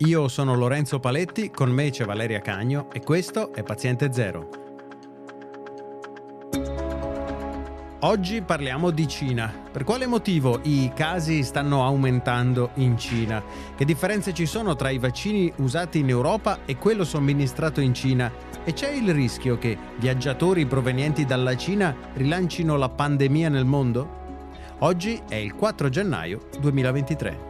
Io sono Lorenzo Paletti, con me c'è Valeria Cagno e questo è Paziente Zero. Oggi parliamo di Cina. Per quale motivo i casi stanno aumentando in Cina? Che differenze ci sono tra i vaccini usati in Europa e quello somministrato in Cina? E c'è il rischio che viaggiatori provenienti dalla Cina rilancino la pandemia nel mondo? Oggi è il 4 gennaio 2023.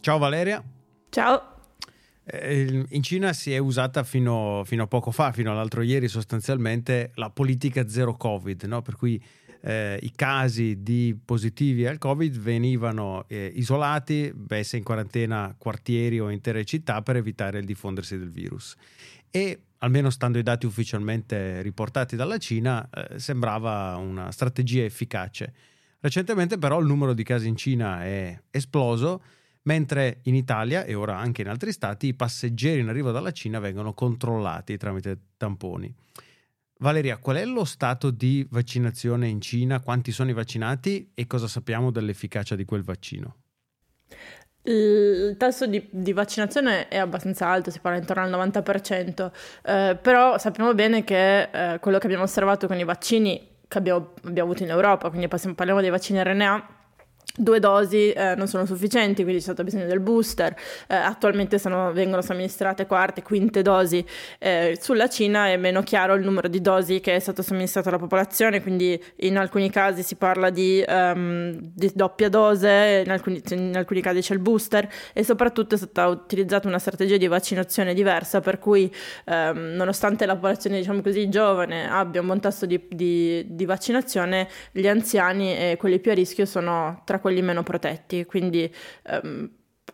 Ciao Valeria. Ciao. Eh, in Cina si è usata fino, fino, a poco fa, fino all'altro ieri sostanzialmente, la politica zero Covid, no? per cui eh, i casi di positivi al Covid venivano eh, isolati, messi in quarantena quartieri o intere città per evitare il diffondersi del virus. E almeno stando ai dati ufficialmente riportati dalla Cina, eh, sembrava una strategia efficace. Recentemente però il numero di casi in Cina è esploso mentre in Italia e ora anche in altri stati i passeggeri in arrivo dalla Cina vengono controllati tramite tamponi. Valeria, qual è lo stato di vaccinazione in Cina? Quanti sono i vaccinati e cosa sappiamo dell'efficacia di quel vaccino? Il tasso di, di, vaccinazione è abbastanza alto, si parla intorno al 90%, eh, però sappiamo bene che eh, quello che abbiamo osservato con i vaccini che abbiamo, abbiamo avuto in Europa, quindi parliamo dei vaccini RNA, Due dosi eh, non sono sufficienti, quindi c'è stato bisogno del booster. Eh, attualmente sono, vengono somministrate quarte, quinte dosi. Eh, sulla Cina è meno chiaro il numero di dosi che è stato somministrato alla popolazione, quindi in alcuni casi si parla di, um, di doppia dose, in alcuni, in alcuni, casi c'è il booster e soprattutto è stata utilizzata una strategia di vaccinazione diversa, per cui um, nonostante la popolazione diciamo così giovane abbia un buon tasso di, di, di vaccinazione, gli anziani e quelli più a rischio sono tra quelli meno protetti, quindi um,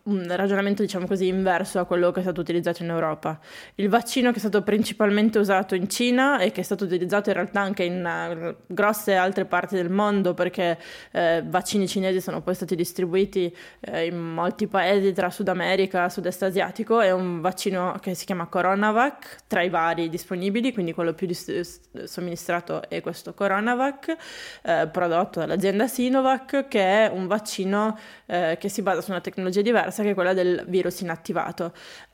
un ragionamento diciamo così inverso a quello che è stato utilizzato in Europa. Il vaccino che è stato principalmente usato in Cina e che è stato utilizzato in realtà anche in uh, grosse altre parti del mondo perché eh, vaccini cinesi sono poi stati distribuiti eh, in molti paesi tra Sud America, Sud-Est asiatico, è un vaccino che si chiama Coronavac tra i vari disponibili, quindi quello più dis- somministrato è questo Coronavac eh, prodotto dall'azienda Sinovac che è un vaccino eh, che si basa su una tecnologia diversa diversa che quella del virus inattivato.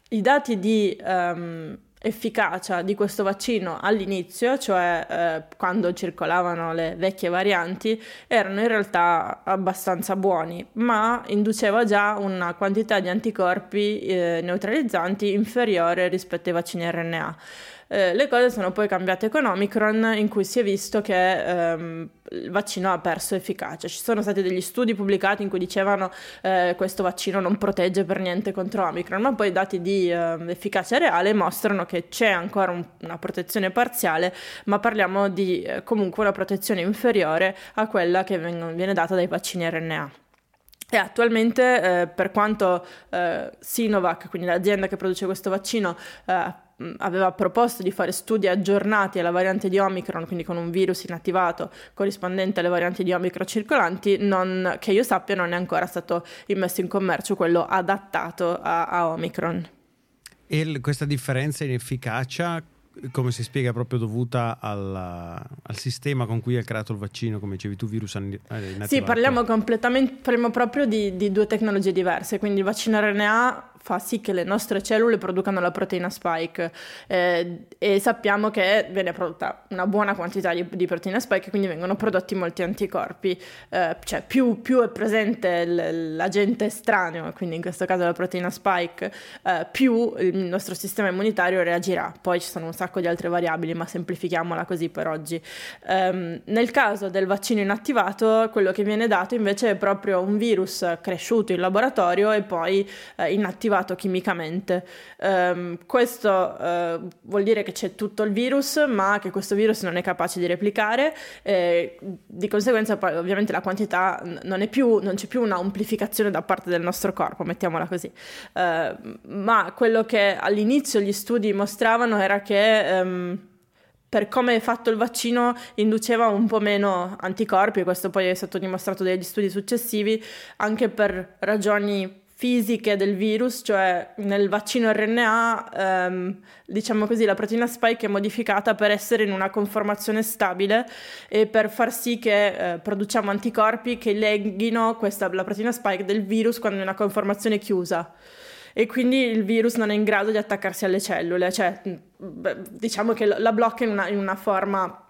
I dati di um, efficacia di questo vaccino all'inizio, cioè eh, quando circolavano le vecchie varianti, erano in realtà abbastanza buoni, ma induceva già una quantità di anticorpi eh, neutralizzanti inferiore rispetto ai vaccini RNA. Eh, le cose sono poi cambiate con Omicron in cui si è visto che ehm, il vaccino ha perso efficacia. Ci sono stati degli studi pubblicati in cui dicevano eh, questo vaccino non protegge per niente contro Omicron, ma poi i dati di eh, efficacia reale mostrano che c'è ancora un, una protezione parziale, ma parliamo di eh, comunque una protezione inferiore a quella che vengono, viene data dai vaccini RNA. E attualmente, eh, per quanto eh, Sinovac, quindi l'azienda che produce questo vaccino, eh, aveva proposto di fare studi aggiornati alla variante di Omicron, quindi con un virus inattivato corrispondente alle varianti di Omicron circolanti, non, che io sappia non è ancora stato immesso in commercio quello adattato a, a Omicron. E questa differenza in efficacia come si spiega, proprio dovuta alla, al sistema con cui è creato il vaccino, come dicevi tu, virus inattivato? Sì, parliamo completamente, parliamo proprio di, di due tecnologie diverse, quindi il vaccino RNA fa sì che le nostre cellule producano la proteina spike eh, e sappiamo che viene prodotta una buona quantità di, di proteina spike, quindi vengono prodotti molti anticorpi, eh, cioè più, più, è presente l- l'agente estraneo, quindi in questo caso la proteina spike, eh, più il nostro sistema immunitario reagirà. Poi ci sono un sacco di altre variabili, ma semplifichiamola così per oggi. Um, nel caso del vaccino inattivato, quello che viene dato invece è proprio un virus cresciuto in laboratorio e poi eh, inattivato attivato chimicamente. Um, questo uh, vuol dire che c'è tutto il virus, ma che questo virus non è capace di replicare, e di conseguenza poi ovviamente la quantità non, è più, non c'è più una amplificazione da parte del nostro corpo, mettiamola così. Uh, ma quello che all'inizio gli studi mostravano era che um, per come è fatto il vaccino induceva un po' meno anticorpi, questo poi è stato dimostrato dagli studi successivi, anche per ragioni fisiche del virus, cioè nel vaccino RNA, ehm, diciamo così, la proteina spike è modificata per essere in una conformazione stabile e per far sì che eh, produciamo anticorpi che leghino questa, la proteina spike del virus quando è in una conformazione chiusa. E quindi il virus non è in grado di attaccarsi alle cellule, cioè diciamo che la blocca in una, in una forma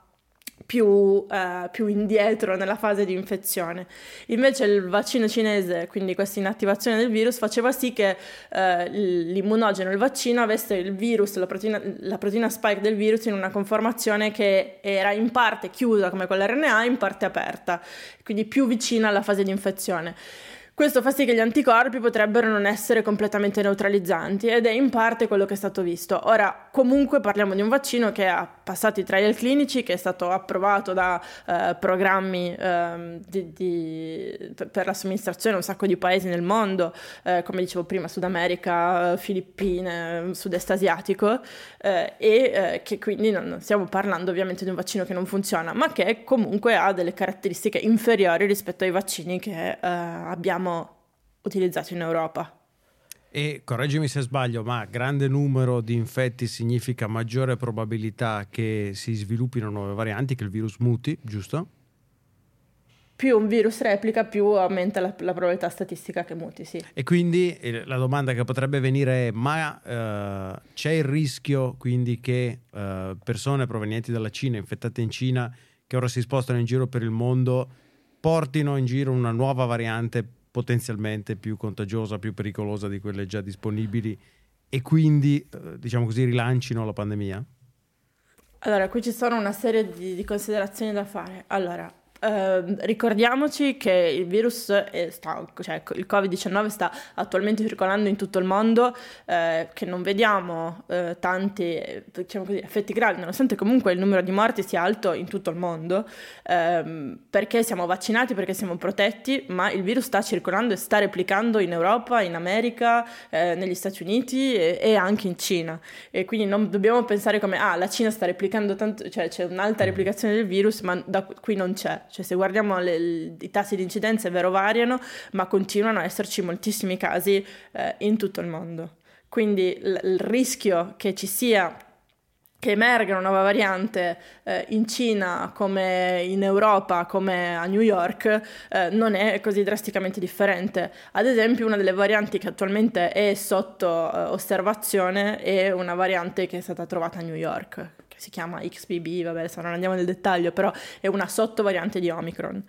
più, eh, più, indietro nella fase di infezione. Invece il vaccino cinese, quindi questa inattivazione del virus, faceva sì che eh, l'immunogeno, il vaccino, avesse il virus, la proteina, la proteina, spike del virus in una conformazione che era in parte chiusa come quella RNA, in parte aperta, quindi più vicina alla fase di infezione. Questo fa sì che gli anticorpi potrebbero non essere completamente neutralizzanti ed è in parte quello che è stato visto. Ora, comunque parliamo di un vaccino che ha passato i trial clinici, che è stato approvato da eh, programmi eh, di, di, per la somministrazione in un sacco di paesi nel mondo, eh, come dicevo prima, Sud America, Filippine, Sud-est asiatico, eh, e eh, che quindi non stiamo parlando ovviamente di un vaccino che non funziona, ma che comunque ha delle caratteristiche inferiori rispetto ai vaccini che eh, abbiamo utilizzato in Europa. E correggimi se sbaglio, ma grande numero di infetti significa maggiore probabilità che si sviluppino nuove varianti, che il virus muti, giusto? Più un virus replica, più aumenta la, la probabilità statistica che muti, sì. E quindi eh, la domanda che potrebbe venire è: ma eh, c'è il rischio quindi che eh, persone provenienti dalla Cina, infettate in Cina, che ora si spostano in giro per il mondo, portino in giro una nuova variante potenzialmente più contagiosa, più pericolosa di quelle già disponibili e quindi, eh, diciamo così, rilancino la pandemia? Allora, qui ci sono una serie di, di considerazioni da fare. Allora, Ehm, ricordiamoci che il virus, sta, cioè il Covid-19 sta attualmente circolando in tutto il mondo, eh, che non vediamo eh, tanti diciamo così, effetti gravi, nonostante comunque il numero di morti sia alto in tutto il mondo, ehm, perché siamo vaccinati, perché siamo protetti, ma il virus sta circolando e sta replicando in Europa, in America, eh, negli Stati Uniti e, e, anche in Cina. E quindi non dobbiamo pensare come, ah, la Cina sta replicando tanto, cioè c'è un'alta replicazione del virus, ma da qui non c'è cioè se guardiamo le, i tassi di incidenza è vero variano, ma continuano a esserci moltissimi casi eh, in tutto il mondo. Quindi l- il rischio che ci sia che emerga una nuova variante eh, in Cina come in Europa, come a New York, eh, non è così drasticamente differente. Ad esempio, una delle varianti che attualmente è sotto eh, osservazione è una variante che è stata trovata a New York, si chiama XBB, vabbè, adesso non andiamo nel dettaglio, però è una sottovariante di Omicron.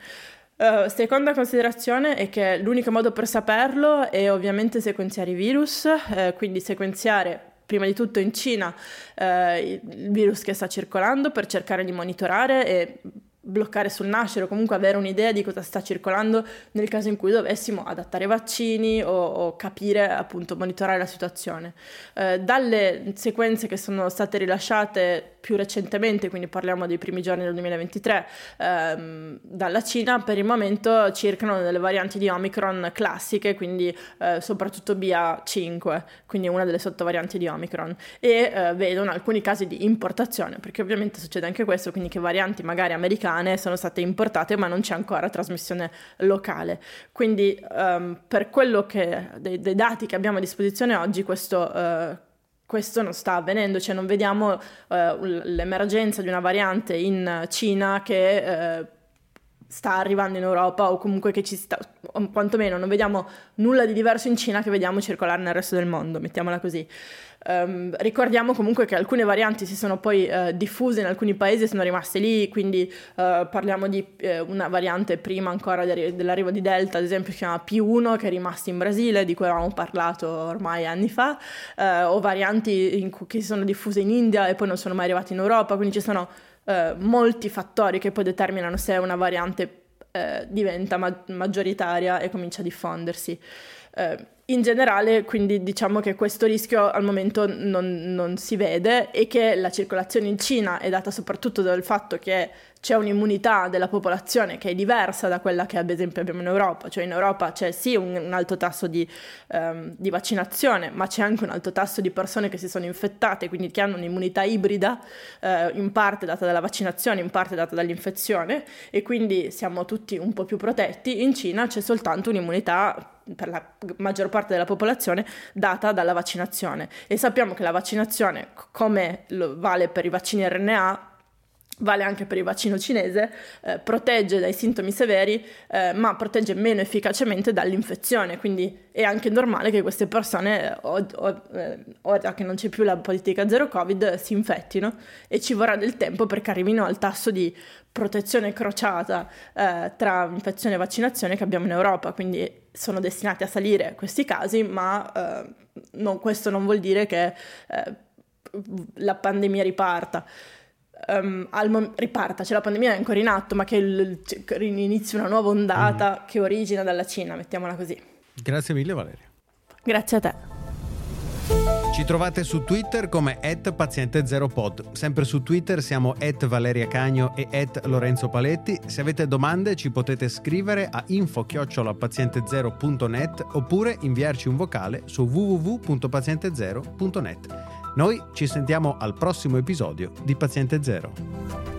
Uh, seconda considerazione è che l'unico modo per saperlo è ovviamente sequenziare i virus, eh, quindi sequenziare prima di tutto in Cina eh, il virus che sta circolando per cercare di monitorare e bloccare sul nascere o comunque avere un'idea di cosa sta circolando nel caso in cui dovessimo adattare vaccini o, o capire, appunto, monitorare la situazione. Eh, dalle sequenze che sono state rilasciate più recentemente, quindi parliamo dei primi giorni del 2023, ehm, dalla Cina, per il momento circolano delle varianti di Omicron classiche, quindi eh, soprattutto BA5, quindi una delle sottovarianti di Omicron, e eh, vedono alcuni casi di importazione, perché ovviamente succede anche questo, quindi che varianti magari americane sono state importate ma non c'è ancora trasmissione locale. Quindi ehm, per quello che dei, dei, dati che abbiamo a disposizione oggi questo eh, questo non sta avvenendo, cioè non vediamo eh, l'emergenza di una variante in Cina che eh, sta arrivando in Europa o comunque che ci sta, o quantomeno non vediamo nulla di diverso in Cina che vediamo circolare nel resto del mondo, mettiamola così. Um, ricordiamo comunque che alcune varianti si sono poi uh, diffuse in alcuni paesi e sono rimaste lì, quindi uh, parliamo di uh, una variante prima ancora de- dell'arrivo di Delta, ad esempio si chiama P1 che è rimasta in Brasile, di cui avevamo parlato ormai anni fa, o varianti cui, che si sono diffuse in India e poi non sono mai arrivate in Europa, quindi ci sono molti fattori che poi determinano se una variante diventa ma- maggioritaria e comincia a diffondersi. In generale, quindi diciamo che questo rischio al momento non, non, si vede e che la circolazione in Cina è data soprattutto dal fatto che c'è un'immunità della popolazione che è diversa da quella che ad esempio abbiamo in Europa, cioè in Europa c'è sì un, un alto tasso di, um, di, vaccinazione, ma c'è anche un alto tasso di persone che si sono infettate, quindi che hanno un'immunità ibrida, uh, in parte data dalla vaccinazione, in parte data dall'infezione, e quindi siamo tutti un po' più protetti. In Cina c'è soltanto un'immunità per la maggior parte della popolazione data dalla vaccinazione. E sappiamo che la vaccinazione come vale per i vaccini RNA vale anche per il vaccino cinese, eh, protegge dai sintomi severi, eh, ma protegge meno efficacemente dall'infezione, quindi è anche normale che queste persone, eh, ora che non c'è più la politica zero Covid, si infettino e ci vorrà del tempo perché arrivino al tasso di protezione crociata eh, tra infezione e vaccinazione che abbiamo in Europa, quindi sono destinati a salire questi casi, ma eh, non, questo non vuol dire che la pandemia riparta um, mom- riparta, cioè la pandemia è ancora in atto, ma che il, cioè, inizi una nuova ondata mm. che origina dalla Cina, mettiamola così. Grazie mille Valeria. Grazie a te. Ci trovate su Twitter come paziente0pod. Sempre su Twitter siamo Valeria Cagno e Lorenzo Paletti. Se avete domande ci potete scrivere a info-paziente0.net oppure inviarci un vocale su www.paziente0.net. Noi ci sentiamo al prossimo episodio di Paziente Zero.